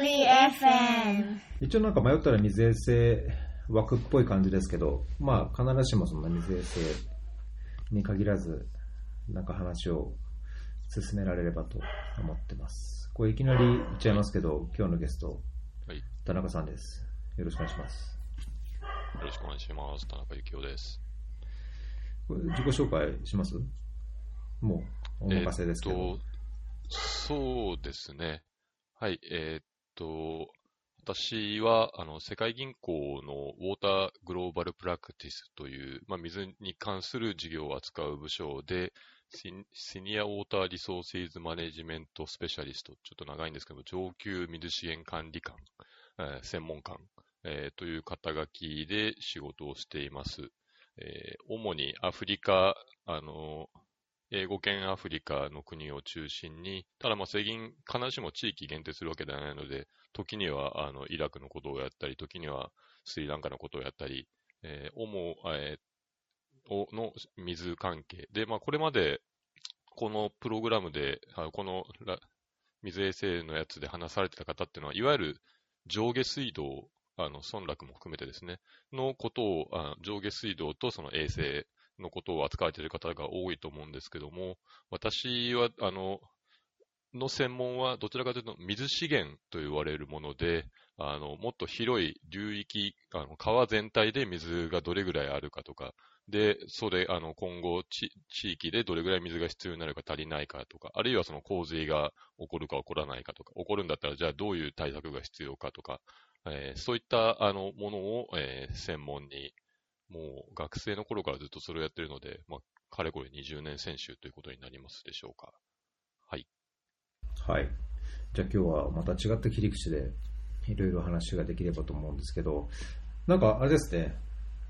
FM 一応なんか迷ったら水衛星枠っぽい感じですけど、まあ必ずしもそんな水衛星に限らず、なんか話を進められればと思ってます。これいきなり言っちゃいますけど、今日のゲスト、はい。よ田中さんです。よろしくお願いします。ろしくお願いします。田中幸雄です。これ自己紹介します？もう、お任せですけど。えーっと、そうですね。はい。えーっと、私は、あの、世界銀行のウォーターグローバルプラクティスという、まあ、水に関する事業を扱う部署で、シニアウォーターリソーシーズマネジメントスペシャリスト、ちょっと長いんですけど、上級水資源管理官、えー専門官、えーという肩書きで仕事をしています。えー主にアフリカ、あの、英語圏アフリカの国を中心に、ただまあ、世銀、必ずしも地域限定するわけではないので、時にはあのイラクのことをやったり、時にはスリランカのことをやったり、えー主、えーの水関係。で、まあ、これまで、このプログラムで、この水衛星のやつで話されてた方っていうのは、いわゆる上下水道、あの、村落も含めてですね、のことを、あ上下水道とその衛星のことを扱われている方が多いと思うんですけども、私は、あの、の専門はどちらかというと水資源と言われるもので、あの、もっと広い流域、あの、川全体で水がどれぐらいあるかとか、で、それ、あの、今後地、地域でどれぐらい水が必要になるか足りないかとか、あるいはその洪水が起こるか起こらないかとか、起こるんだったらじゃあどういう対策が必要かとか、えーそういった、あの、ものを、えー専門に、もう学生の頃からずっとそれをやってるので、まあ、かれこれ20年選修ということになりますでしょうか。はい。はい。じゃあ今日はまた違った切り口でいろいろ話ができればと思うんですけど、なんかあれですね、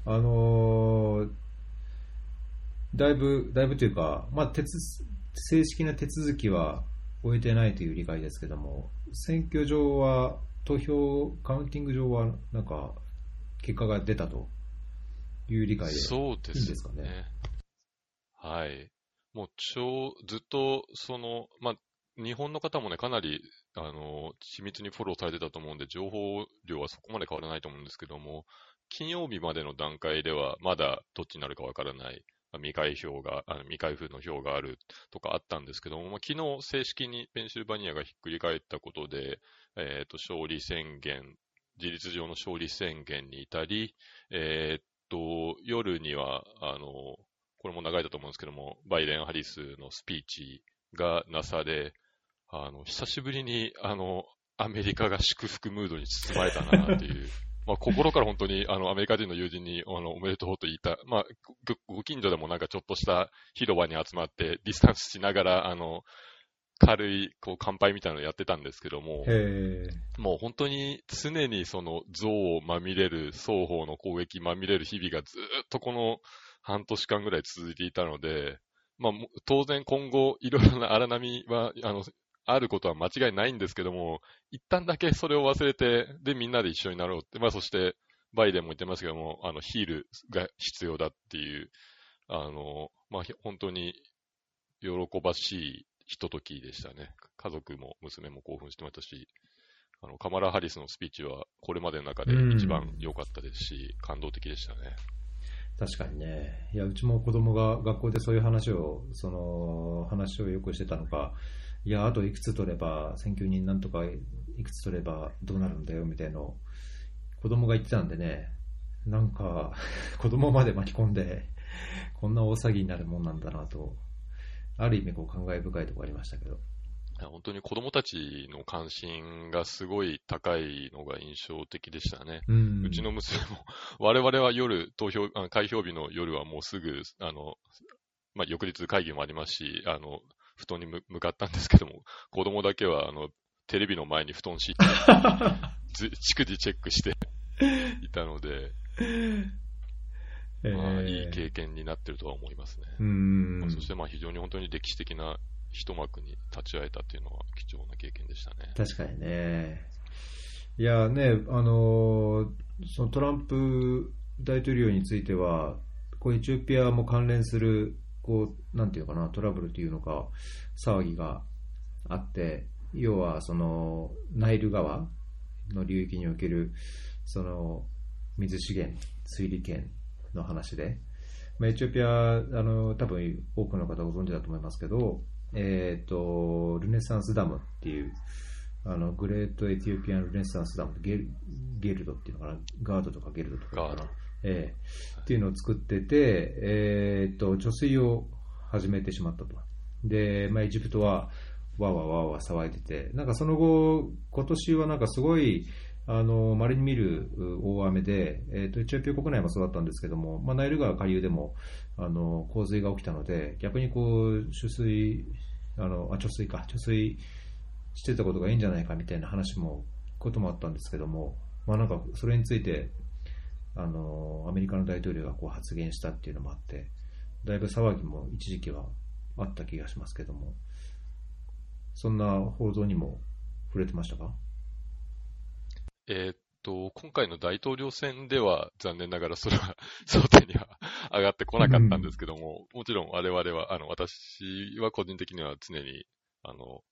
あのーだいぶ、だいぶというか、まあ、手正式な手続きは終えてないという理解ですけども、選挙上は、投票、カウンティング上は、なんか、結果が出たという理解で。そうですね。いいすかねはい。もう、超、ずっと、その、まあ、日本の方もね、かなり、あの、緻密にフォローされてたと思うんで、情報量はそこまで変わらないと思うんですけども、金曜日までの段階では、まだどっちになるかわからない、まあ未開票が、あの未開封の票があるとかあったんですけども、まあ、昨日正式にペンシルバニアがひっくり返ったことで、えっ、と、勝利宣言、事実上の勝利宣言に至り、えっ、と、夜には、あの、これも長いだと思うんですけども、バイデン・ハリスのスピーチがなされ、あの、久しぶりに、あの、アメリカが祝福ムードに包まれたなっていう、まあ、心から本当に、あの、アメリカ人の友人に、あの、おめでとうと言った、まあ、ごご近所でもなんかちょっとした広場に集まって、ディスタンスしながら、あの、軽い、こう、乾杯みたいなのをやってたんですけども、へもう本当に常にその憎悪まみれる、双方の攻撃まみれる日々がずーっとこの半年間ぐらい続いていたので、まあも当然今後いろいろな荒波は、あの、あることは間違いないんですけども、一旦だけそれを忘れて、でみんなで一緒になろうって、まあそしてバイデンも言ってますけども、あの、ヒールが必要だっていう、あの、まあひ本当に喜ばしいひとときでしたね。家族も娘も興奮してましたし、あの、カマラ・ハリスのスピーチはこれまでの中で一番良かったですし、感動的でしたね。確かにね。いや、うちも子供が学校でそういう話を、その、話をよくしてたのか、いや、あといくつ取れば、選挙人なんとかいくつ取ればどうなるんだよ、みたいなのを子供が言ってたんでね、なんか、子供まで巻き込んで、こんな大騒ぎになるもんなんだなと、ある意味こう感慨深いところありましたけど。本当に子供たちの関心がすごい高いのが印象的でしたね。うんうちの娘も、我々は夜、投票、あ開票日の夜はもうすぐ、あの、まあ、翌日会議もありますし、あの、布団にむ向かったんですけども、子供だけは、あの、テレビの前に布団敷いて、ず逐次チェックしていたので、えーまあ、いい経験になってるとは思いますね。うんまあそしてまあ非常に本当に歴史的な一幕に立ち会えたっていうのは貴重な経験でしたね。確かにね。いやね、あのーそのトランプ大統領については、こうエチオピアも関連する、こう、なんていうのかな、トラブルというのか、騒ぎがあって、要はそのナイル川の流域におけるその水資源、水利権の話で、まあ、エチオピア、あの多分多くの方ご存知だと思いますけど、えっ、ー、とルネサンスダムっていうあのグレートエティオピアン・ルネサンスダムゲルゲルドっていうのかな、ガードとかゲルドとか。かな、えー、っていうのを作ってて、えー、っと貯水を始めてしまったと。で、まあ、エジプトはわわわわ騒いでて、なんかその後、今年はなんかすごい、あの、稀に見る大雨で、えっ、と、エチオピア国内もそうだったんですけども、まあ、ナイル川下流でも、あの、洪水が起きたので、逆にこう、取水、あの、あ、貯水か、貯水してたことがいいんじゃないかみたいな話も、こともあったんですけども、まあなんか、それについて、あの、アメリカの大統領がこう発言したっていうのもあって、だいぶ騒ぎも一時期はあった気がしますけども、そんな報道にも触れてましたか？えー、っと、今回の大統領選では残念ながらそれは 争点には上がってこなかったんですけども、うん、もちろん我々は、あの、私は個人的には常に、あの、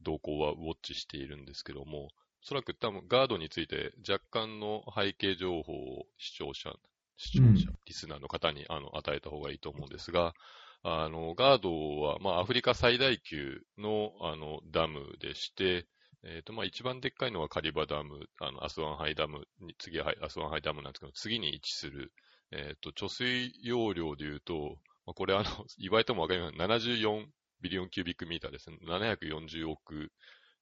動向はウォッチしているんですけども、おそらく多分 GERD について若干の背景情報を視聴者、視聴者、うん、リスナーの方にあの与えた方がいいと思うんですが、あの、 GERD は、まあ、アフリカ最大級の、あの、ダムでして、えっ、ー、と、まあ、一番でっかいのはカリバダム、あの、アスワンハイダムに、次はアスワンハイダムなんですけど、次に位置する、えっ、ー、と、貯水容量で言うと、まあ、これあの、言われてもわかります74 billion cubic meter ですね。740億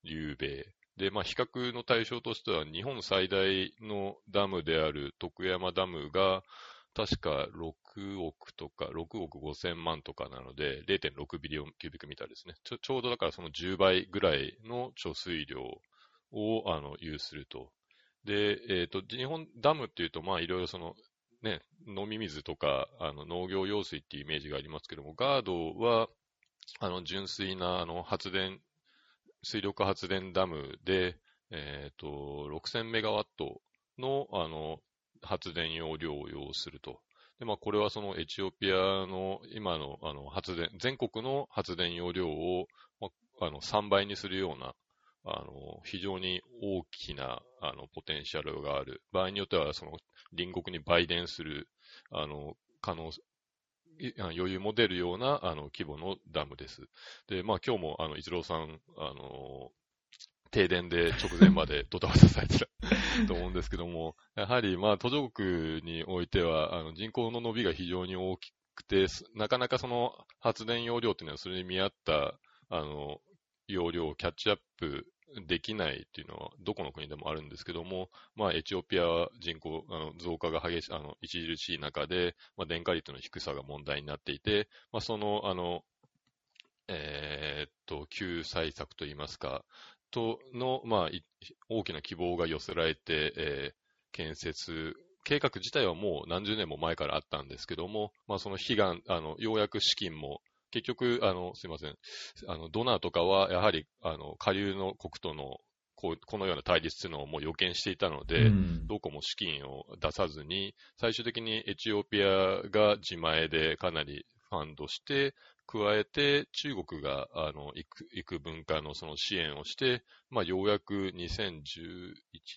立米。で、まあ、比較の対象としては、日本最大のダムである徳山ダムが、確か6億とか、6億5千万とかなので、0.6 billion cubic meter ですね。ちょちょうどだからその10倍ぐらいの貯水量をあの有すると。で、えっ、ー、と、日本ダムっていうと、まあいろいろその、ね、飲み水とか、あの農業用水っていうイメージがありますけども、ガードは、あの、純粋な、あの、発電、水力発電ダムで、えっ、ー、と、6000メガワットの、あの、発電容量を要すると。で、まあ、これはそのエチオピアの今のあの発電、全国の発電容量を、まあ、あの3倍にするような、あの、非常に大きな、あの、ポテンシャルがある。場合によっては、その、隣国に売電する、あの、可能、余裕も出るような、あの、規模のダムです。で、まあ、今日も、あの、一郎さん、あの、停電で直前まで ドタバタされてたと思うんですけども、やはり、まあ、途上国においては、あの、人口の伸びが非常に大きくて、なかなかその発電容量っていうのはそれに見合った、あの、容量をキャッチアップできないっていうのは、どこの国でもあるんですけども、まあ、エチオピアは人口、あの、増加が激しい、あの、著しい中で、まあ、電化率の低さが問題になっていて、まあ、その、あの、えー、っと、救済策といいますか、との、まあ、大きな希望が寄せられて、えー、建設、計画自体はもう何十年も前からあったんですけども、まあ、その悲願、あの、ようやく資金も、結局、あの、すいません、あの、ドナーとかは、やはり、あの、下流の国との、こう、このような対立というのをもう予見していたので、うん、どこも資金を出さずに、最終的にエチオピアが自前でかなりファンドして、加えて、中国が、あの、幾分かのその支援をして、まあ、ようやく2011、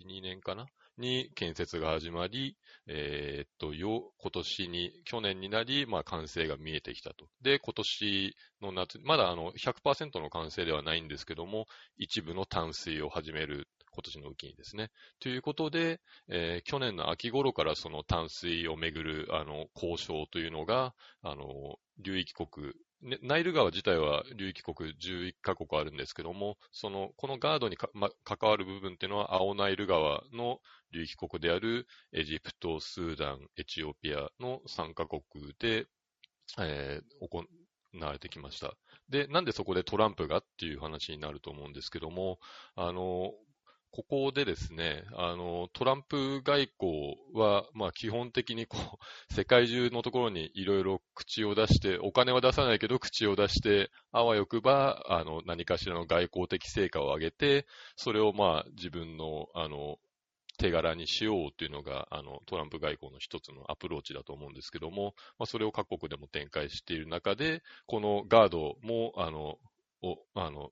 2年かな？に建設が始まり、えー、っと、よ、今年に、去年になり、まあ、完成が見えてきたと。で、今年の夏、まだあの、100%の完成ではないんですけども、一部の淡水を始める今年の雨季にですね。ということで、えー、去年の秋頃からその淡水をめぐる、あの、交渉というのが、あの、流域国、ナイル川自体は流域国11カ国あるんですけども、その、このガードに、ま、関わる部分っていうのは、青ナイル川の流域国であるエジプト、スーダン、エチオピアの3カ国で、えー、行われてきました。で、なんでそこでトランプがっていう話になると思うんですけども、あの、ここでですね、あの、トランプ外交は、まあ基本的にこう、世界中のところにいろいろ口を出して、お金は出さないけど口を出して、あわよくば、あの、何かしらの外交的成果を上げて、それをまあ自分の、あの、手柄にしようというのが、あの、トランプ外交の一つのアプローチだと思うんですけども、まあ、それを各国でも展開している中で、このガードも、あの、を、あの、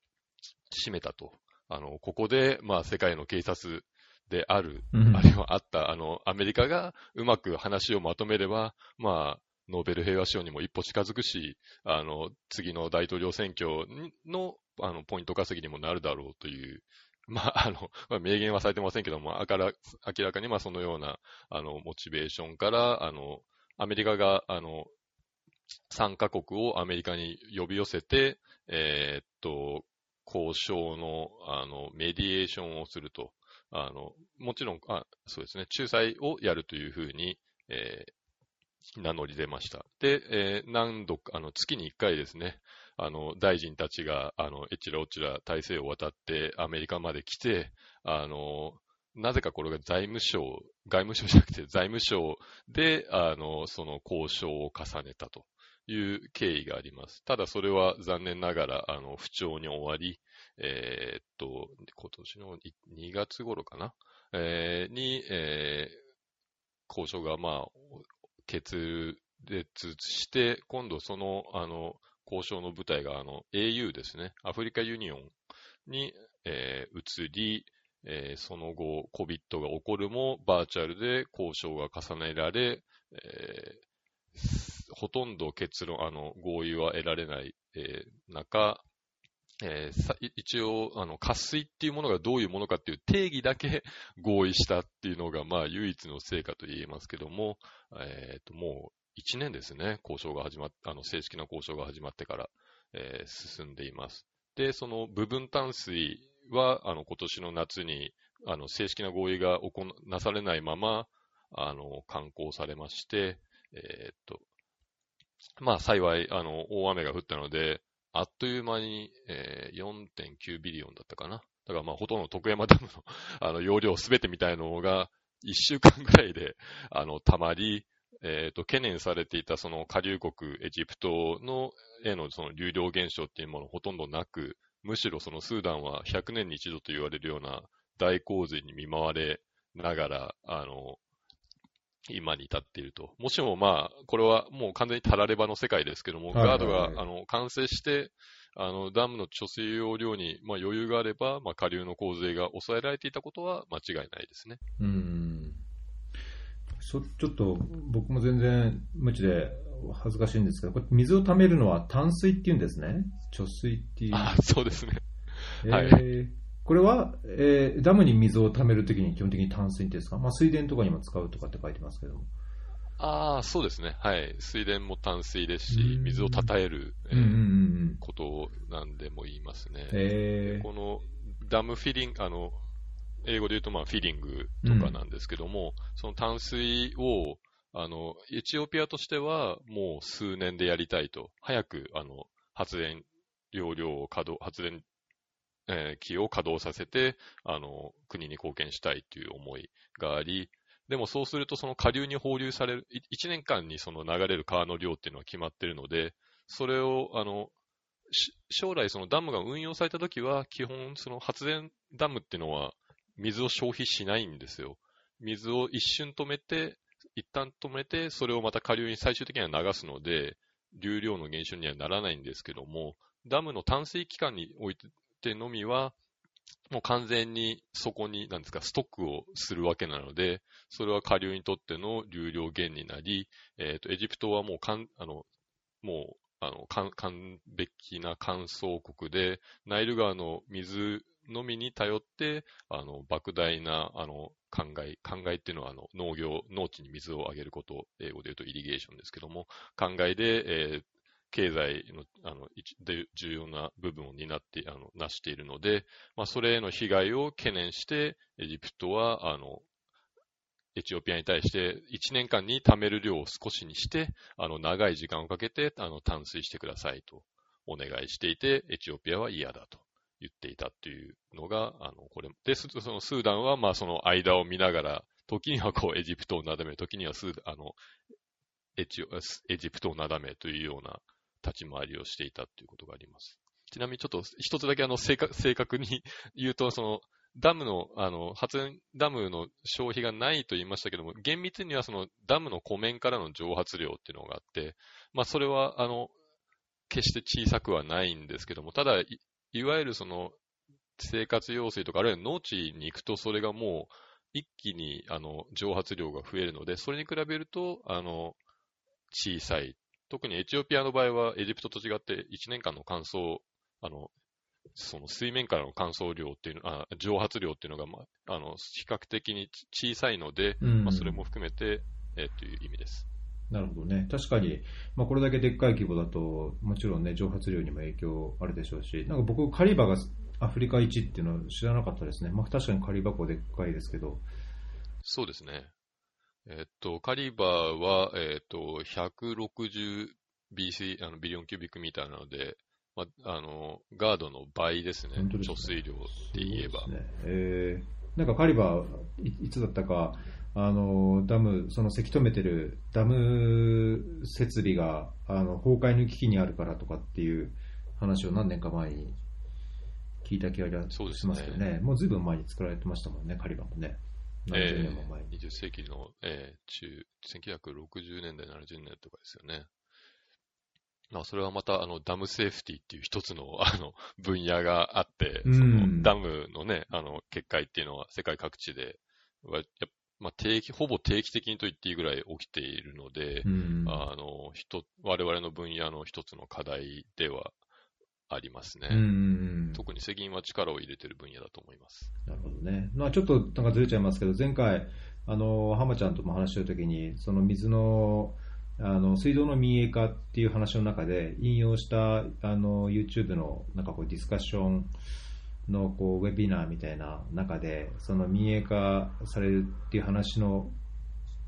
締めたと。あの、ここで、まあ、世界の警察である、うん。あるいはあった、あの、アメリカがうまく話をまとめれば、まあ、ノーベル平和賞にも一歩近づくし、あの、次の大統領選挙の、あの、ポイント稼ぎにもなるだろうという、まあ、あの、まあ、明言はされてませんけども、あから、明らかにまあ、そのような、あの、モチベーションから、あの、アメリカが、あの、参加国をアメリカに呼び寄せて、えーっと、交渉の、あの、メディエーションをすると。あの、もちろん、あ、そうですね、仲裁をやるというふうに、えー名乗り出ました。で、えー何度か、あの、月に1回ですね、あの、大臣たちが、あの、えちらおちら大西洋を渡ってアメリカまで来て、あの、なぜかこれが財務省、外務省じゃなくて財務省で、あの、その交渉を重ねたという経緯があります。ただそれは残念ながら、あの、不調に終わり、えーっと、今年の2月頃かな、えーに、えー交渉が、まあ、決裂して、今度その、あの、交渉の舞台が、あの、au ですね、アフリカユニオンに、え移り、えその後、COVID が起こるも、バーチャルで交渉が重ねられ、えーほとんど結論、あの、合意は得られない、えー中、えー一応、あの、渇水っていうものがどういうものかっていう定義だけ 合意したっていうのが、まあ、唯一の成果と言えますけども、えっ、と、もう1年ですね、交渉が始まっあの、正式な交渉が始まってから、えー進んでいます。で、その部分淡水は、あの、今年の夏に、あの、正式な合意が行なされないまま、あの、刊行されまして、えっと、まあ、幸い、あの、大雨が降ったので、あっという間に、えー4.9ビリオンだったかな。だからまあ、ほとんど徳山ダムの、あの、容量すべてみたいのが、1週間ぐらいで、あの、溜まり、えっ、と、懸念されていたその下流国エジプトの、へのその流量減少っていうものほとんどなく、むしろそのスーダンは100年に一度と言われるような大洪水に見舞われながら、あの、今に至っていると。もしもまあ、これはもう完全にたらればの世界ですけども、ガードが、あの、完成して、あの、ダムの貯水容量に、まあ、余裕があれば、まあ、下流の洪水が抑えられていたことは間違いないですね。うん。そちょっと僕も全然無知で恥ずかしいんですけど、これ水を溜めるのは淡水っていうんですね？貯水っていう。あ、そうですね。えはいーこれは、えーダムに水を溜めるときに基本的に淡水ですか、まあ、水田とかにも使うとかって書いてますけども。ああ、そうですね。はい。水田も淡水ですしう、ん水をたたえる、えことなんでも言いますね。えーこのダムフィリング、あの、英語で言うと、まあ、フィリングとかなんですけども、その淡水を、あの、エチオピアとしては、もう数年でやりたいと。早く、あの、発電容量を稼働、発電、えー機を稼働させて、あの、国に貢献したいという思いがあり、でもそうすると、その下流に放流される、1年間にその流れる川の量っていうのは決まってるので、それを、あの、将来そのダムが運用されたときは、基本その発電ダムっていうのは水を消費しないんですよ。水を一瞬止めて、一旦止めて、それをまた下流に最終的には流すので、流量の減少にはならないんですけども、ダムの淡水期間においてのみは、もう完全にそこに、なんですか、ストックをするわけなので、それは下流にとっての流量減になり、えっ、と、エジプトはもうかん、あの、もう、あの、完完璧な乾燥国で、ナイル川の水のみに頼って、あの、莫大な、あの、灌漑、灌漑っていうのは、あの、農業、農地に水をあげること、英語で言うとイリゲーションですけども、灌漑で、えー経済の、あの、で重要な部分を担って、あの、なしているので、まあ、それへの被害を懸念して、エジプトは、あの、エチオピアに対して1年間に貯める量を少しにして、あの、長い時間をかけて、あの、淡水してくださいとお願いしていて、エチオピアは嫌だと言っていたっていうのが、あの、これ、で、そのスーダンは、まあ、その間を見ながら、時にはこう、エジプトをなだめ、時にはスー、あの、エチオ、エジプトをなだめというような立ち回りをしていたということがあります。ちなみにちょっと一つだけあの正確 正確に言うと、そのダムの、あの、発電、ダムの消費がないと言いましたけども、厳密にはそのダムの湖面からの蒸発量っていうのがあって、まあそれは、あの、決して小さくはないんですけども、ただ、いいわゆるその、生活用水とか、あるいは農地に行くと、それがもう一気にあの蒸発量が増えるので、それに比べるとあの小さい。特にエチオピアの場合は、エジプトと違って1年間の乾燥、あのその水面からの乾燥量っていうの、あ蒸発量っていうのが、まあ、あの比較的に小さいので、うんまあ、それも含めて、えーという意味です。なるほどね。確かに、まあ、これだけでっかい規模だと、もちろんね、蒸発量にも影響あるでしょうし、なんか僕、カリバがアフリカ一っていうのは知らなかったですね。まあ、確かにカリバ湖でっかいですけど。そうですね。えっと、カリバーは、えっと、160 BC、あのビリオンキュービックミーターなので、まあ、あの、ガードの倍ですね。すね貯水量で言えば。ねえーなんかカリバいいつだったか、あのダム、そのせき止めてるダム設備があの崩壊の危機にあるからとかっていう話を何年か前に聞いた気がしますけどね、もうずいぶん前に作られてましたもんね、カリバもね。何十え年も前に。ー、20世紀の、えー、中、1960年代、70年代とかですよね。まあ、それはまた、あの、ダムセーフティっていう一つの、あの、分野があって、うんその、ダムのね、あの、決壊っていうのは世界各地で、まあ、定期、ほぼ定期的にと言っていいぐらい起きているので、うんあの、人、我々の分野の一つの課題ではありますね。特に世銀は力を入れてる分野だと思います。なるほどね。まあちょっとなんかずれちゃいますけど、前回、あの、浜ちゃんとも話してるときに、その水の、あの、水道の民営化っていう話の中で引用した、あの、YouTube のなんかこうディスカッションのこうウェビナーみたいな中で、その民営化されるっていう話の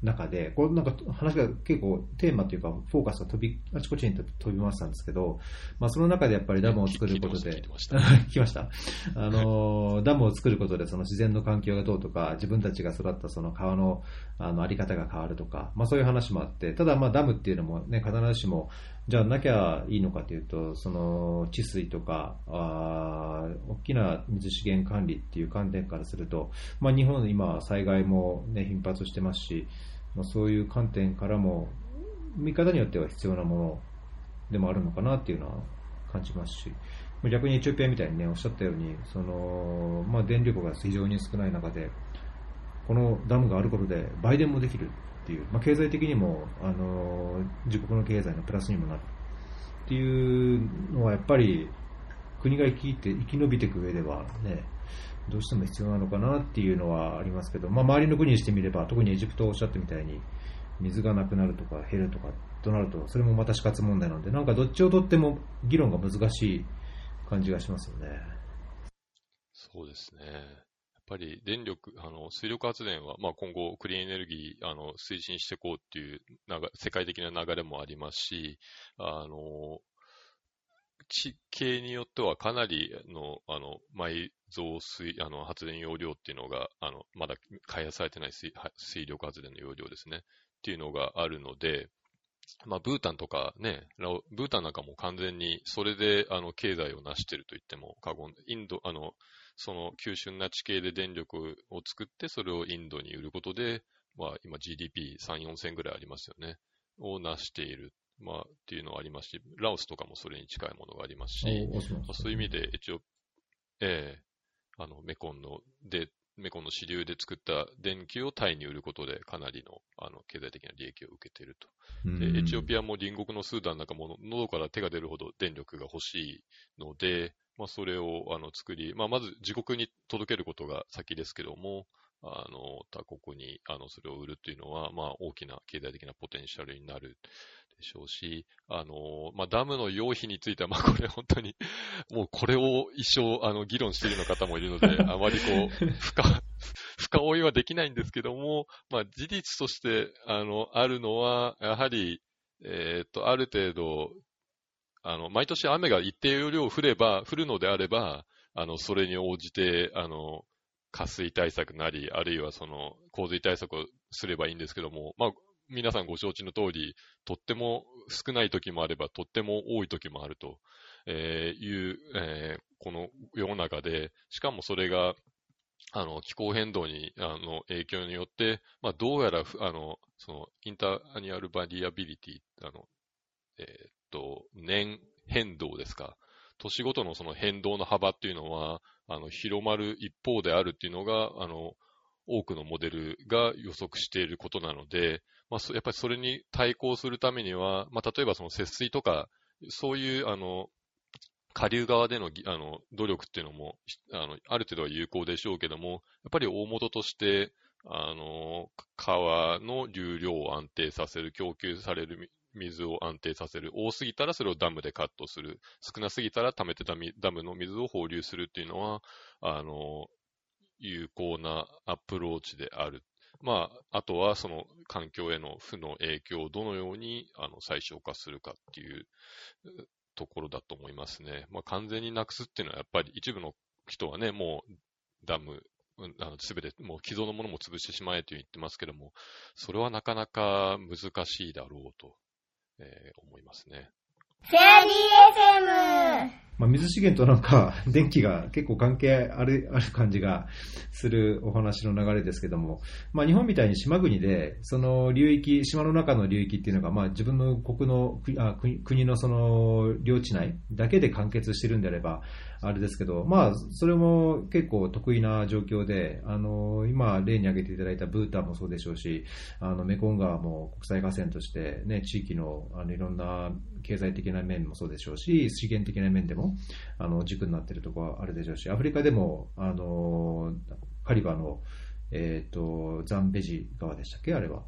中で、こうなんか話が結構テーマというかフォーカスが飛び、あちこちに飛び回ってたんですけど、まあその中でやっぱりダムを作ることで聞いて、ました。聞きました。あの、ダムを作ることで その自然の環境がどうとか、自分たちが育ったその川のあのあり方が変わるとか、まあそういう話もあって、ただまあダムっていうのもね、必ずしも、じゃあなきゃいいのかというと、その治水とか、あ大きな水資源管理っていう観点からすると、まあ日本今災害もね、頻発してますし、まあそういう観点からも、見方によっては必要なものでもあるのかなっていうのは感じますし、逆にエチオピアみたいにね、おっしゃったように、その、まあ、電力が非常に少ない中で、このダムがあることで売電もできる。っていう、まあ、経済的にも、あの、自国の経済のプラスにもなるっていうのは、やっぱり、国が生きて、生き延びていく上ではね、どうしても必要なのかなっていうのはありますけど、まあ、周りの国にしてみれば、特にエジプトおっしゃったみたいに、水がなくなるとか減るとかとなると、それもまた死活問題なので、なんかどっちをとっても議論が難しい感じがしますよね。そうですね。っぱり電力、あの、水力発電は、まあ、今後、クリーンエネルギー、あの、推進していこうっていう、世界的な流れもありますし、あの、地形によってはかなりの、あの、埋蔵水、あの、発電容量っていうのが、あの、まだ開発されてない水水力発電の容量ですね。っていうのがあるので、まあ、ブータンとかね、ブータンなんかも完全にそれで、あの、経済を成してると言っても過言、インド、あの、その急峻な地形で電力を作って、それをインドに売ることで、まあ、今 GDP3、4千ぐらいありますよね。を成している。まあ、っていうのはありますし、ラオスとかもそれに近いものがありますし、まあそういう意味で、エチオ、ええあの、メコンの、で、メコンの支流で作った電気をタイに売ることで、かなりの、あの、経済的な利益を受けていると。で、エチオピア、アも隣国のスーダンなんかも、喉から手が出るほど電力が欲しいので、まあ、それを、あの、作り、まあ、まず自国に届けることが先ですけども、あの、他国に、あの、それを売るというのは、まあ、大きな経済的なポテンシャルになるでしょうし、あの、まあ、ダムの用費については、まあ、これ本当に、もうこれを一生、あの、議論しているの方もいるので、あまりこう、深、深追いはできないんですけども、まあ、事実として、あの、あるのは、やはり、えーっと、ある程度、あの、毎年雨が一定量降れば、降るのであれば、あの、それに応じて、あの、渇水対策なり、あるいはその、洪水対策をすればいいんですけども、まあ、皆さんご承知の通り、とっても少ない時もあれば、とっても多い時もあると、えーいう、えーこの世の中で、しかもそれが、あの、気候変動に、あの、影響によって、まあ、どうやら、あの、その、インターニアルバリアビリティ、あの、えーっと、年変動ですか、年ごとのその変動の幅っていうのは、あの、広まる一方であるっていうのが、あの、多くのモデルが予測していることなので、まあ、やっぱりそれに対抗するためには、まあ、例えばその節水とか、そういう、あの、下流側でのあの努力っていうのもあの、ある程度は有効でしょうけども、やっぱり大元として、あの、川の流量を安定させる、供給される水を安定させる。多すぎたらそれをダムでカットする。少なすぎたら溜めてたダムの水を放流するっていうのは、あの、有効なアプローチである。まあ、あとはその環境への負の影響をどのようにあの最小化するかっていうところだと思いますね。まあ、完全になくすっていうのはやっぱり一部の人はね、もうダム、すべてもう既存のものも潰してしまえと言ってますけども、それはなかなか難しいだろうと、えー、思いますね。フェアリー FM! まあ、水資源となんか 電気が結構関係あるある感じがするお話の流れですけども、まあ、日本みたいに島国で、その流域、島の中の流域っていうのが、まあ、自分の国のあ国のその領地内だけで完結してるんであれば、あれですけど、まあ、それも結構得意な状況で、あの、今例に挙げていただいたブータンもそうでしょうし、あの、メコン川も国際河川としてね、地域の、あの、いろんな経済的な面もそうでしょうし、資源的な面でも、あの、軸になっているところはあるでしょうし、アフリカでも、あの、カリバの、えっ、ー、と、ザンベジ川でしたっけあれは。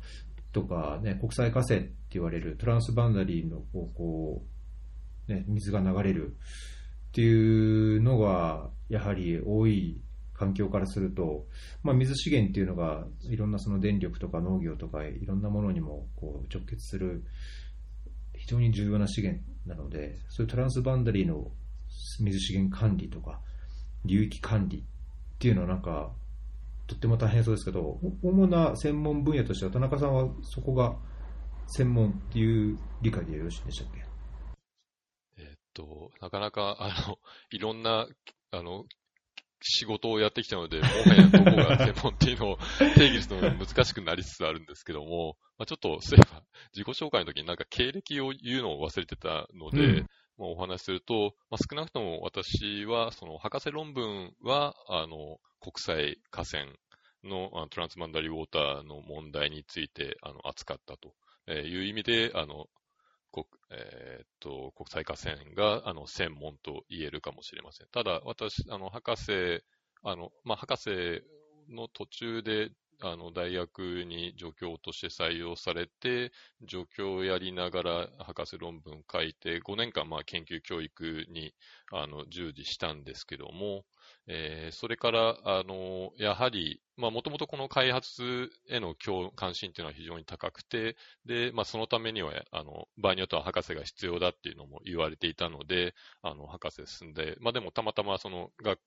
とか、ね、国際河川って言われるトランスバンダリーの、こう、ね、水が流れるっていうのが、やはり多い環境からすると、まあ、水資源っていうのが、いろんなその電力とか農業とか、いろんなものにもこう直結する非常に重要な資源なので、そういうトランスバンダリーの水資源管理とか、流域管理っていうのはなんか、とっても大変そうですけど、主な専門分野としては、田中さんはそこが専門っていう理解でよろしいでしたっけ？えっと、なかなか、あの、いろんな、あの、仕事をやってきたので、もはやどこが専門っていうのを定義するのが難しくなりつつあるんですけども、まあ、ちょっと、そういえば、自己紹介の時になんか経歴を言うのを忘れてたので、うん、まあ、お話しすると、まあ、少なくとも私は、その博士論文は、あの、国際河川のトランスマンダリーウォーターの問題について、あの、扱ったという意味で、あの、国、えー、っと、国際河川が、あの、専門と言えるかもしれません。ただ、私、あの、博士、あの、まあ、博士の途中で、あの、大学に助教として採用されて、助教をやりながら博士論文書いて、5年間、まあ、研究教育に、あの、従事したんですけども、えー、それから、あの、やはり、まあ、もともとこの開発への関心っていうのは非常に高くて、で、まあ、そのためには、あの、場合によっては博士が必要だっていうのも言われていたので、あの、博士進んで、まあ、でもたまたまその、が、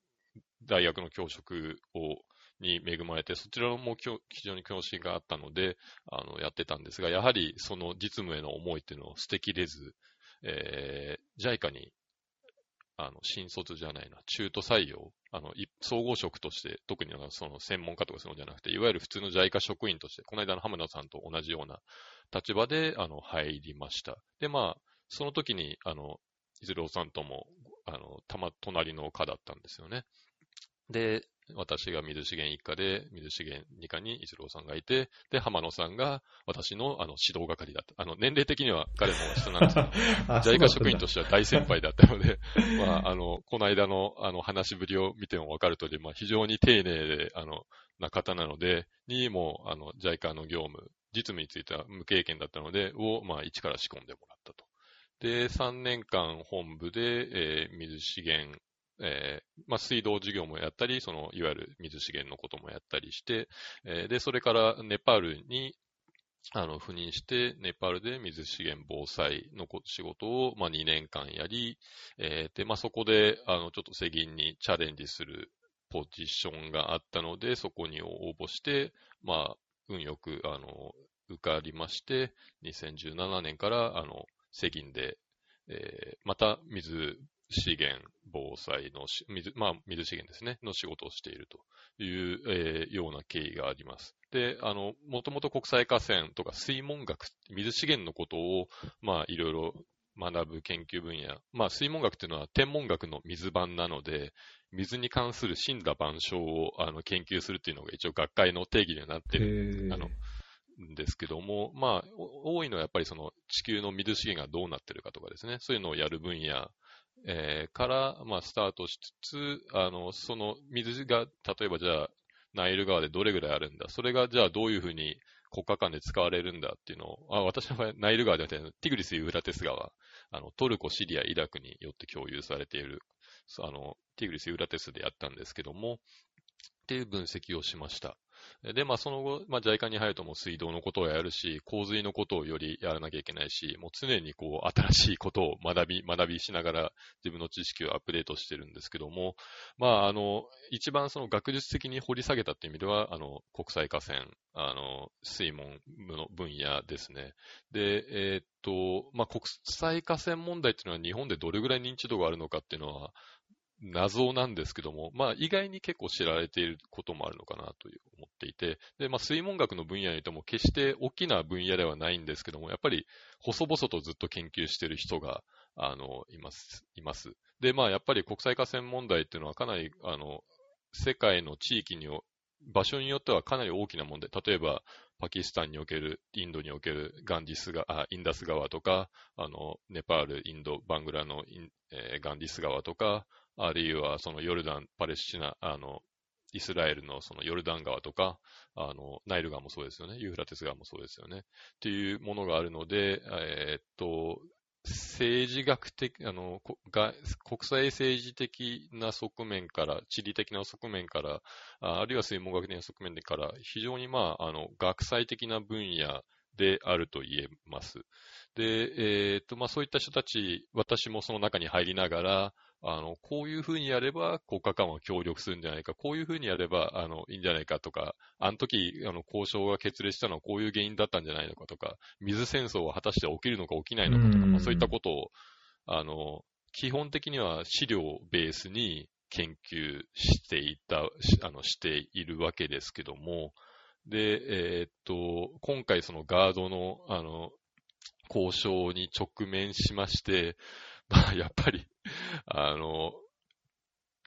大学の教職を、に恵まれて、そちらも非常に教師があったので、あの、やってたんですが、やはりその実務への思いっていうのを捨てきれず、えー、JICA にあの、新卒じゃないな、中途採用、あの、総合職として、特にその専門家とかそういうのじゃなくて、いわゆる普通の JICA 職員として、この間の浜田さんと同じような立場で、あの、入りました。で、まあ、その時に、あの、いずれおさんとも、あの、たま、隣の課だったんですよね。で、私が水資源一課で、水資源二課に一郎さんがいて、で、浜野さんが私のあの指導係だった。あの、年齢的には彼も下なんですけど、ジャイカ職員としては大先輩だったので、まあ、あの、この間のあの話ぶりを見てもわかる通り、まあ、非常に丁寧で、あの、な方なので、にも、あの、ジャイカの業務、実務については無経験だったので、を、まあ、一から仕込んでもらったと。で、3年間本部で、えー、水資源えー、まあ、水道事業もやったり、その、いわゆる水資源のこともやったりして、えー、で、それからネパールに、あの、赴任して、ネパールで水資源防災の仕事を、まあ、2年間やり、えー、で、まあ、そこで、あの、ちょっと世銀にチャレンジするポジションがあったので、そこに応募して、まあ、運よく、あの、受かりまして、2017年から、あの、世銀で、えー、また水資源防災の水、まあ、水資源ですね、の仕事をしているという、えー、ような経緯があります。で、あの、もともと国際河川とか水門学、水資源のことを、まあ、いろいろ学ぶ研究分野。まあ、水門学っていうのは天文学の水版なので、水に関する死んだ万象をあの研究するっていうのが一応学会の定義にはなってるあのんですけども、まあ、多いのはやっぱりその地球の水資源がどうなってるかとかですね、そういうのをやる分野、えー、から、まあ、スタートしつつ、あの、その水が、例えばじゃあ、ナイル川でどれぐらいあるんだ、それがじゃあどういうふうに国家間で使われるんだっていうのを、あ私の場合、ナイル川ではなくて、ティグリス・ユーラテス川、あの、トルコ、シリア、イラクによって共有されている、あの、ティグリス・ユーラテスでやったんですけども、っていう分析をしました。で、まあ、その後、まあ、JICA に入るともう水道のことをやるし、洪水のことをよりやらなきゃいけないし、もう常にこう、新しいことを学び、学びしながら自分の知識をアップデートしてるんですけども、まあ、あの、一番その学術的に掘り下げたっていう意味では、あの、国際河川、あの、水門の分野ですね。で、えー、っと、まあ、国際河川問題っていうのは日本でどれぐらい認知度があるのかっていうのは、謎なんですけども、まあ意外に結構知られていることもあるのかなという思っていて、で、まあ水門学の分野にとも決して大きな分野ではないんですけども、やっぱり細々とずっと研究している人が、あの、います、います。で、まあやっぱり国際河川問題っていうのはかなり、あの、世界の地域に、場所によってはかなり大きな問題。例えば、パキスタンにおける、インドにおけるガンディス川、インダス川とか、あの、ネパール、インド、バングラのえー、ガンディス川とか、あるいはそのヨルダン、パレスチナ、あの、イスラエルのそのヨルダン川とか、あの、ナイル川もそうですよね。ユーフラテス川もそうですよね。っていうものがあるので、えー、っと、政治学的、あの、が国際政治的な側面から、地理的な側面から、あるいは専門学的な側面から、非常にまあ、あの、学際的な分野であると言えます。で、えー、っと、まあそういった人たち、私もその中に入りながら、あの、こういうふうにやれば国家間は協力するんじゃないか、こういうふうにやれば、あの、いいんじゃないかとか、あの時、あの、交渉が決裂したのはこういう原因だったんじゃないのかとか、水戦争は果たして起きるのか起きないのかとか、まあ、そういったことを、あの、基本的には資料をベースに研究していた、あの、しているわけですけども、で、えー、っと、今回そのガードの、あの、交渉に直面しまして、まあ、やっぱり、あの、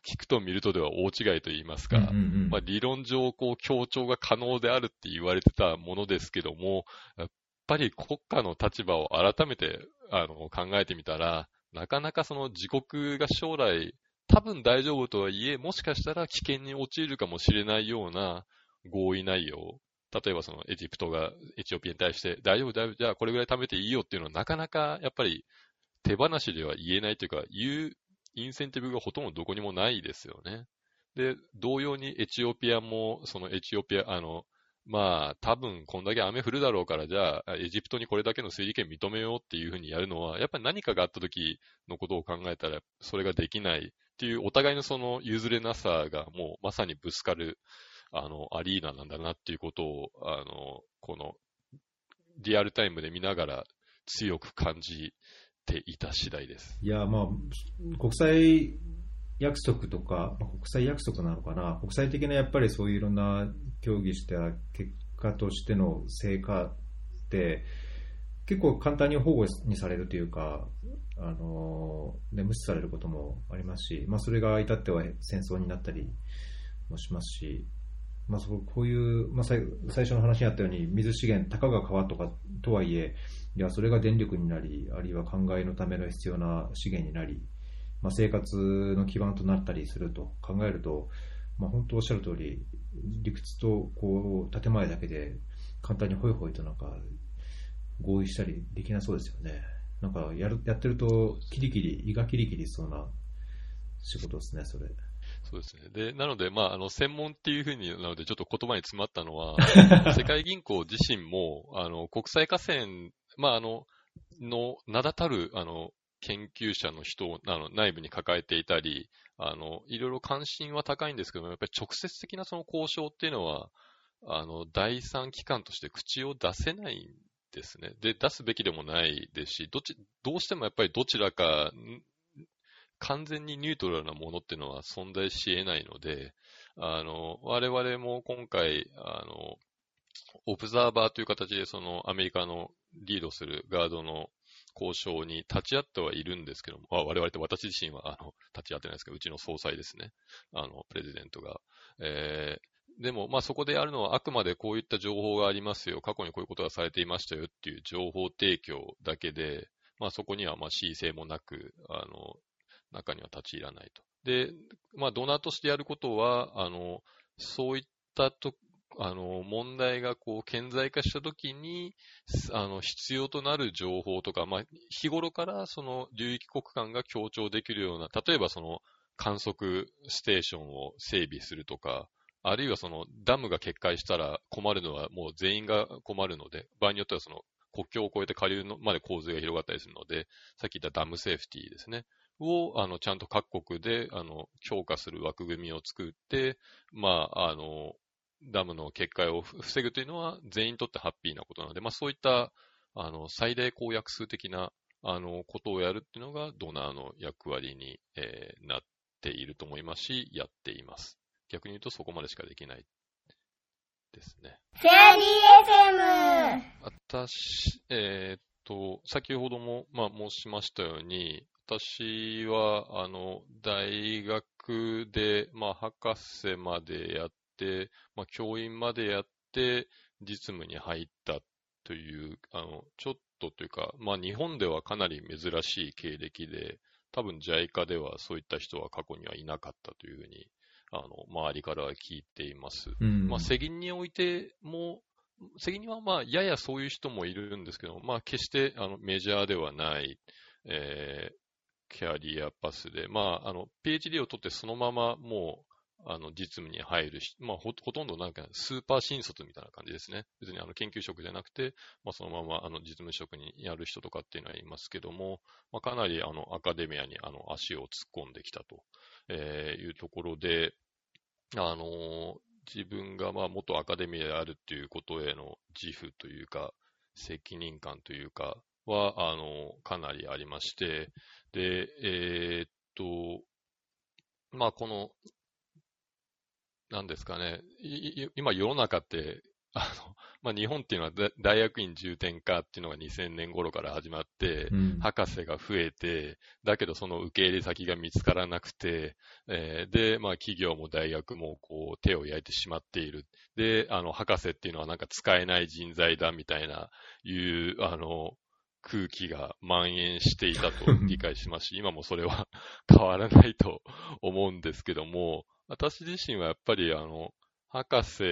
聞くと見るとでは大違いと言いますか、うんうんうん、まあ、理論上、こう、協調が可能であるって言われてたものですけども、やっぱり国家の立場を改めて、あの、考えてみたら、なかなかその自国が将来、多分大丈夫とはいえ、もしかしたら危険に陥るかもしれないような合意内容。例えばそのエジプトがエチオピアに対して大丈夫大丈夫、じゃあこれぐらい貯めていいよっていうのはなかなかやっぱり手放しでは言えないというか、言うインセンティブがほとんどどこにもないですよね。で、同様にエチオピアも、そのエチオピア、あの、まあ、多分こんだけ雨降るだろうから、じゃあ、エジプトにこれだけの水利権認めようっていうふうにやるのは、やっぱり何かがあった時のことを考えたら、それができないっていう、お互いのその譲れなさがもうまさにぶつかる、あの、アリーナなんだなっていうことを、あの、この、リアルタイムで見ながら強く感じていた次第です。いや、まあ、国際約束とか、まあ、国際約束なのかな、国際的なやっぱりそういういろんな協議した結果としての成果って、結構簡単に保護にされるというか、あのね、無視されることもありますし、まあ、それが至っては戦争になったりもしますし、まあ、そうこういう、まあ、最初の話にあったように水資源、たかが川とかとはいえ、いや、それが電力になり、あるいは考えのための必要な資源になり、まあ、生活の基盤となったりすると考えると、まあ、本当おっしゃる通り、理屈とこう建前だけで簡単にホイホイとなんか合意したりできなそうですよね。なんかやるやってると、キリキリ、胃がキリキリしそうな仕事ですね、それ。そうですね。で、なので、まあ、あの、専門っていうふうに、なので、ちょっと言葉に詰まったのは、世界銀行自身も、あの、国際河川まあ、あの、の、名だたる、あの、研究者の人をあの内部に抱えていたり、あの、いろいろ関心は高いんですけども、やっぱり直接的なその交渉っていうのは、あの、第三機関として口を出せないんですね。で、出すべきでもないですし、どっち、どうしてもやっぱりどちらか、完全にニュートラルなものっていうのは存在し得ないので、あの、我々も今回、あの、オブザーバーという形でそのアメリカのリードするガードの交渉に立ち会ってはいるんですけども、あ我々と私自身はあの立ち会ってないですけど、うちの総裁ですね。あの、プレジデントが。えー、でも、まあそこでやるのはあくまでこういった情報がありますよ、過去にこういうことがされていましたよっていう情報提供だけで、まあそこにはまあ恣意性もなく、あの、中には立ち入らないと。で、まあドナーとしてやることは、あの、そういったとあの、問題がこう、顕在化したときに、あの、必要となる情報とか、まあ、日頃からその流域国間が強調できるような、例えばその観測ステーションを整備するとか、あるいはそのダムが決壊したら困るのはもう全員が困るので、場合によってはその国境を越えて下流のまで洪水が広がったりするので、さっき言ったダムセーフティーですね。を、あの、ちゃんと各国で、あの、強化する枠組みを作って、まあ、あの、ダムの決壊を防ぐというのは全員にとってハッピーなことなので、まあそういった、あの、最大公約数的な、あの、ことをやるっていうのがドナーの役割に、えー、なっていると思いますし、やっています。逆に言うとそこまでしかできないですね。フェアリー FM! 私、えー、っと、先ほども、まあ、申しましたように、私は、あの、大学で、まあ、博士までやっ、まあ、教員までやって、実務に入ったという、あの、ちょっとというか、まあ、日本ではかなり珍しい経歴で、多分 JICA ではそういった人は過去にはいなかったというふうに、あの、周りからは聞いています。うん、まあ、責任においても、責任はまあ、ややそういう人もいるんですけど、まあ、決してあのメジャーではない、えー、キャリアパスで、まあ、あの、PhD を取ってそのままもう、あの、実務に入るし、まあ、ほ、ほとんどなんか、スーパー新卒みたいな感じですね。別にあの、研究職じゃなくて、まあ、そのまま、あの、実務職にやる人とかっていうのはいますけども、まあ、かなり、あの、アカデミアに、あの、足を突っ込んできたと、え、いうところで、あの、自分が、まあ、元アカデミアであるっていうことへの自負というか、責任感というかは、あの、かなりありまして、で、えー、っと、まあ、このなんですかね、今世の中って、あの、まあ、日本っていうのは大学院重点化っていうのが2000年頃から始まって、うん、博士が増えて、だけどその受け入れ先が見つからなくて、えー、で、まあ企業も大学もこう手を焼いてしまっている。で、あの、博士っていうのはなんか使えない人材だみたいな、いう、あの、空気が蔓延していたと理解しますし、今もそれは 変わらないと思うんですけども、私自身はやっぱりあの、博士、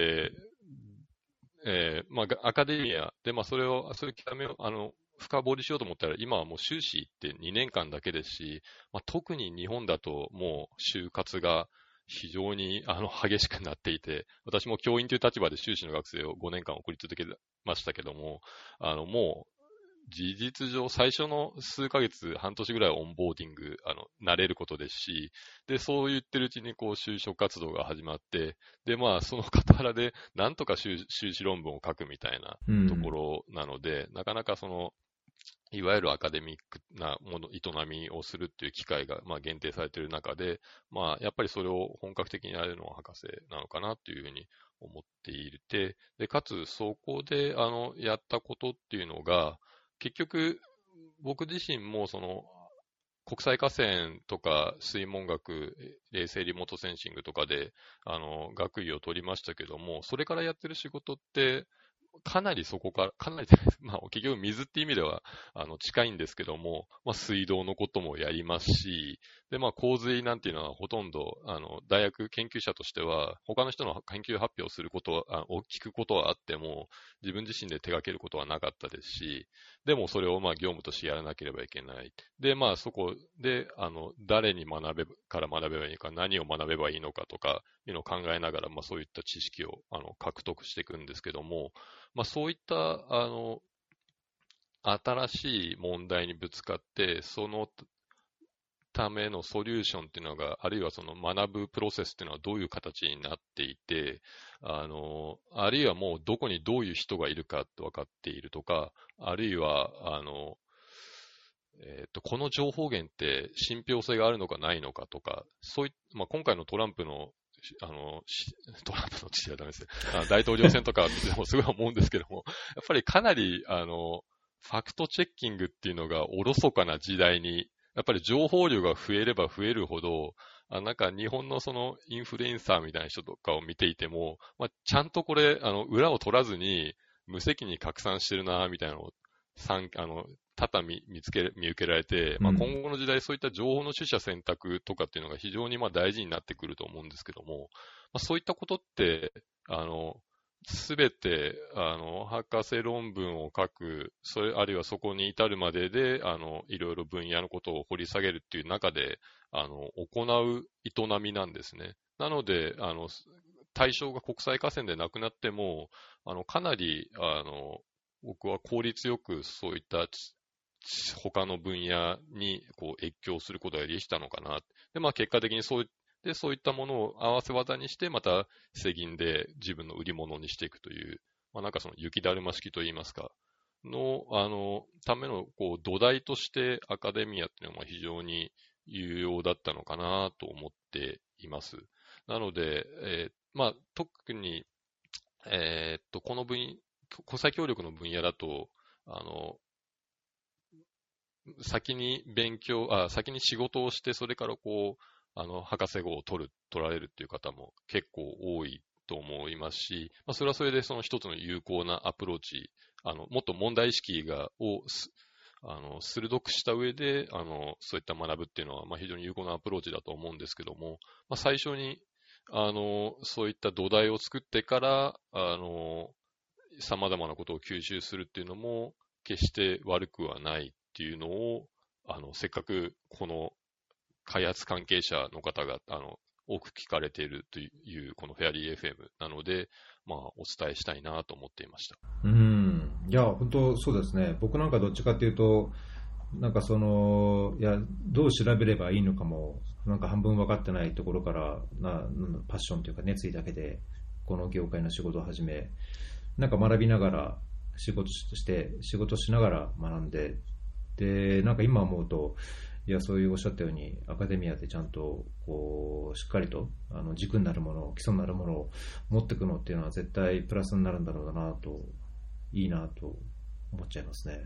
えー、まあ、アカデミアで、まあ、それを、そういう極めを、あの、深掘りしようと思ったら、今はもう修士って2年間だけですし、まあ、特に日本だともう就活が非常にあの激しくなっていて、私も教員という立場で修士の学生を5年間送り続けましたけども、あの、もう事実上最初の数ヶ月、半年ぐらいオンボーディング、あの、慣れることですし、で、そう言ってるうちにこう就職活動が始まって、で、まあ、その傍らで、なんとか修士論文を書くみたいなところなので、うん、なかなかその、いわゆるアカデミックなもの、営みをするっていう機会が、まあ、限定されている中で、まあ、やっぱりそれを本格的にやるのは博士なのかなというふうに思っていて、で、かつ、そこで、あの、やったことっていうのが、結局、僕自身もその、国際河川とか水門学、冷静リモートセンシングとかで、あの、学位を取りましたけども、それからやってる仕事って、かなりそこから、かなり、まあ、結局水って意味では、あの、近いんですけども、まあ、水道のこともやりますし、で、まあ、洪水なんていうのはほとんど、あの、大学研究者としては、他の人の研究発表することは、を聞くことはあっても、自分自身で手掛けることはなかったですし、でもそれをまあ業務としてやらなければいけない。で、まあそこで、あの、誰に学べ、から学べばいいのか、何を学べばいいのかとか、いうのを考えながら、まあそういった知識を、あの、獲得していくんですけども、まあそういった、あの、新しい問題にぶつかって、そのためのソリューションっていうのが、あるいはその学ぶプロセスっていうのはどういう形になっていて、あの、あるいはもうどこにどういう人がいるかって分かっているとか、あるいは、あの、えっ、ー、と、この情報源って信憑性があるのかないのかとか、そういまあ、今回のトランプのあの、トランプの知はダメですね。大統領選とか見てもすごい思うんですけども、やっぱりかなり、あの、ファクトチェッキングっていうのがおろそかな時代に、やっぱり情報量が増えれば増えるほど、あなんか日本のそのインフルエンサーみたいな人とかを見ていても、まあ、ちゃんとこれ、あの、裏を取らずに、無責任に拡散してるな、みたいなのを、あの、多々見見つけ、見受けられて、まあ、今後の時代そういった情報の取捨選択とかっていうのが非常にまあ大事になってくると思うんですけども、まあ、そういったことって、あの、すべて、あの、博士論文を書く、それ、あるいはそこに至るまでで、あの、いろいろ分野のことを掘り下げるっていう中で、あの、行う営みなんですね。なので、あの、対象が国際河川でなくなっても、あの、かなり、あの、僕は効率よくそういった他の分野にこう越境することができたのかな。で、まあ結果的にそうで、そういったものを合わせ技にして、また世銀で自分の売り物にしていくという、まあなんかその雪だるま式といいますか、の、あの、ための、こう、土台としてアカデミアっていうのは非常に有用だったのかなと思っています。なので、えー、まあ、特に、えー、っと、この分、国際協力の分野だと、あの、先に勉強、あ、先に仕事をして、それからこう、あの、博士号を取る、取られるっていう方も結構多いと思いますし、まあ、それはそれでその一つの有効なアプローチ、あの、もっと問題意識が、を、あの、鋭くした上で、あの、そういった学ぶっていうのは、まあ、非常に有効なアプローチだと思うんですけども、まあ、最初に、あの、そういった土台を作ってから、あの、様々なことを吸収するっていうのも、決して悪くはないっていうのを、あの、せっかくこの開発関係者の方が、あの、多く聞かれているという、このフェアリー FM なので、まあ、お伝えしたいなと思っていました。うん。いや、本当そうですね。僕なんかどっちかっていうと、なんかその、いや、どう調べればいいのかも、なんか半分分かってないところから、なパッションというか熱意だけで、この業界の仕事を始め、なんか学びながら、仕事して、仕事しながら学んで、で、なんか今思うと、いや、そういうおっしゃったように、アカデミアでちゃんと、こう、しっかりと、あの、軸になるもの、基礎になるものを持っていくのっていうのは絶対プラスになるんだろうなと、いいなと思っちゃいますね。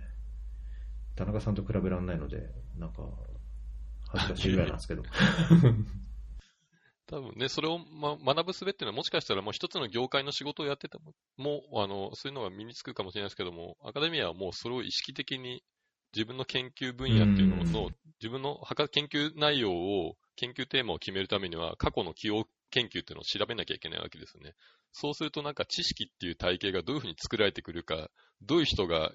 田中さんと比べられないので、なんか、恥ずかしいぐらいなんですけど。多分ね、それを、ま、学ぶすべっていうのはもしかしたらもう一つの業界の仕事をやってても、もう、あの、そういうのが身につくかもしれないですけども、アカデミアはもうそれを意識的に自分の研究分野っていうのの、自分の研究内容を、研究テーマを決めるためには、過去の起用研究っていうのを調べなきゃいけないわけですね。そうするとなんか知識っていう体系がどういうふうに作られてくるか、どういう人が、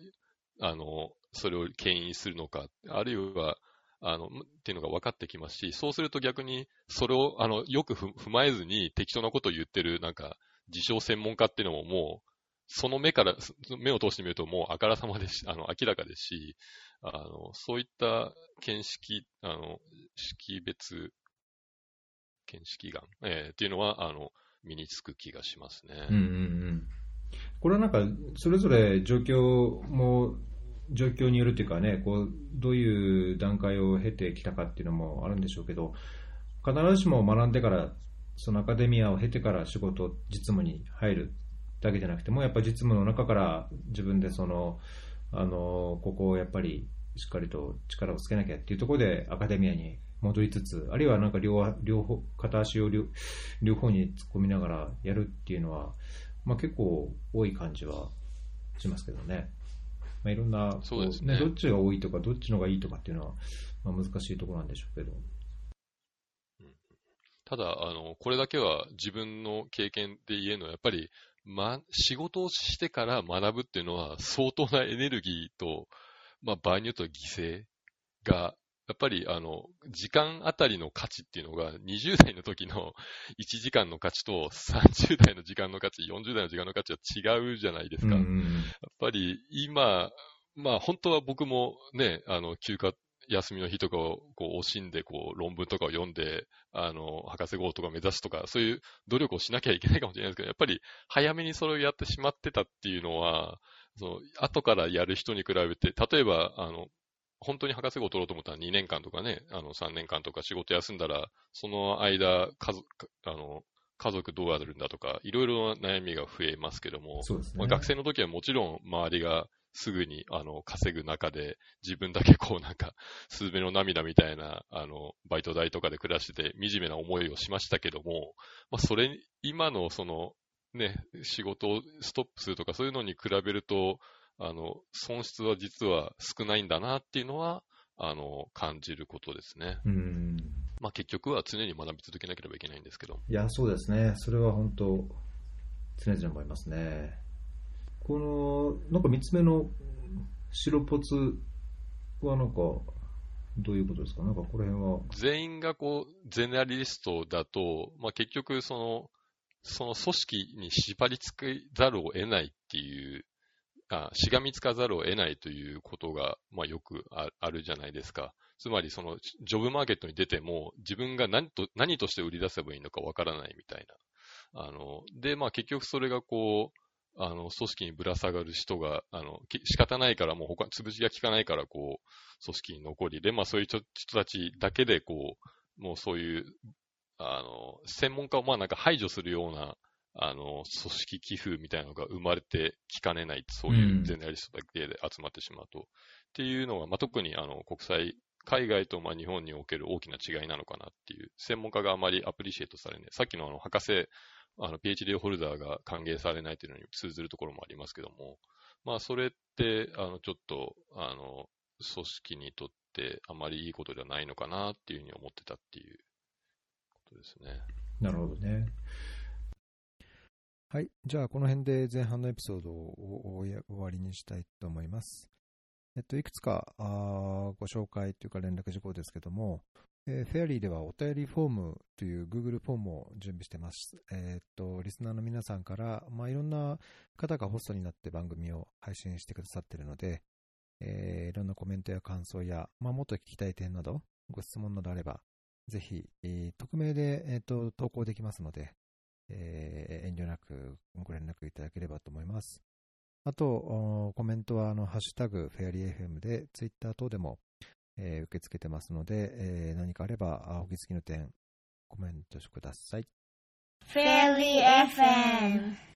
あの、それを牽引するのか、あるいは、あの、っていうのが分かってきますし、そうすると逆に、それを、あの、よく踏まえずに適当なことを言ってる、なんか、自称専門家っていうのももう、その目から、目を通してみるともうあからさまですし、あの、明らかですし、あの、そういった見識、あの、識別、見識眼、えー、っていうのは、あの、身につく気がしますね。うんうんうん。これはなんか、それぞれ状況も、状況によるっていうかね、こう、どういう段階を経てきたかっていうのもあるんでしょうけど、必ずしも学んでから、そのアカデミアを経てから仕事、実務に入るだけじゃなくても、やっぱ実務の中から自分でその、あの、ここをやっぱりしっかりと力をつけなきゃっていうところでアカデミアに戻りつつ、あるいはなんか両両方、片足を両両方に突っ込みながらやるっていうのは、まあ結構多い感じはしますけどね。まあいろんな、そうですね、ね、どっちが多いとか、どっちのがいいとかっていうのは、まあ難しいところなんでしょうけど。ただ、あの、これだけは自分の経験で言えるのは、やっぱり、ま、仕事をしてから学ぶっていうのは相当なエネルギーと、まあ、場合によっては犠牲が、やっぱり、あの、時間あたりの価値っていうのが、20代の時の1時間の価値と、30代の時間の価値、40代の時間の価値は違うじゃないですか。やっぱり、今、まあ、本当は僕もね、あの、休暇、休みの日とかをこう惜しんでこう論文とかを読んで、あの、博士号とか目指すとか、そういう努力をしなきゃいけないかもしれないですけど、やっぱり早めにそれをやってしまってたっていうのは、その、後からやる人に比べて、例えば、あの、本当に博士号を取ろうと思ったら2年間とかね、あの3年間とか仕事休んだら、その間、家族、あの、家族どうやるんだとか、いろいろな悩みが増えますけども、ね、まあ、学生の時はもちろん周りがすぐに、あの、稼ぐ中で、自分だけこうなんか、スズメの涙みたいな、あの、バイト代とかで暮らしてて、惨めな思いをしましたけども、まあ、それ、今のその、ね、仕事をストップするとかそういうのに比べると、あの、損失は実は少ないんだなっていうのは、あの、感じることですね。うん。まあ結局は常に学び続けなければいけないんですけど。いや、そうですね。それは本当、常々思いますね。この、なんか三つ目の白ポツはなんか、どういうことですか？なんかこの辺は。全員がこう、ゼネラリストだと、まあ結局その、その組織に縛り付けざるを得ないっていう、あしがみつかざるを得ないということが、まあよくああるじゃないですか。つまりその、ジョブマーケットに出ても、自分が何と、何として売り出せばいいのかわからないみたいな。あの、で、まあ結局それがこう、あの、組織にぶら下がる人が、あの、き仕方ないからもう他、潰しが効かないからこう、組織に残り、で、まあそういう人人たちだけでこう、もうそういう、あの、専門家をまあなんか排除するような、あの、組織寄付みたいなのが生まれてきかねない、そういうゼネラリストだけで集まってしまうと。っていうのは、まあ特にあの、国際、海外とまあ日本における大きな違いなのかなっていう、専門家があまりアプリシエイトされない。さっきのあの、博士、あの、PhD ホルダーが歓迎されないというのに通ずるところもありますけども、まあそれって、あの、ちょっと、あの、組織にとってあまりいいことではないのかなっていうふうに思ってたっていうことですね。なるほどね。はい。じゃあ、この辺で前半のエピソードを終わりにしたいと思います。えっと、いくつかあご紹介というか連絡事項ですけども、えーフェアリーではお便りフォームという Google フォームを準備してます。えーっと、リスナーの皆さんから、まあ、いろんな方がホストになって番組を配信してくださっているので、えーいろんなコメントや感想や、まあ、もっと聞きたい点など、ご質問などあれば、ぜひ、えー匿名で、えーっと投稿できますので、えー遠慮なくご連絡いただければと思います。あと、コメントは、あの、ハッシュタグ、フェアリー FM で、ツイッター等でも、えー受け付けてますので、えー何かあれば、あお気づきの点、コメントしてください。フェリー FM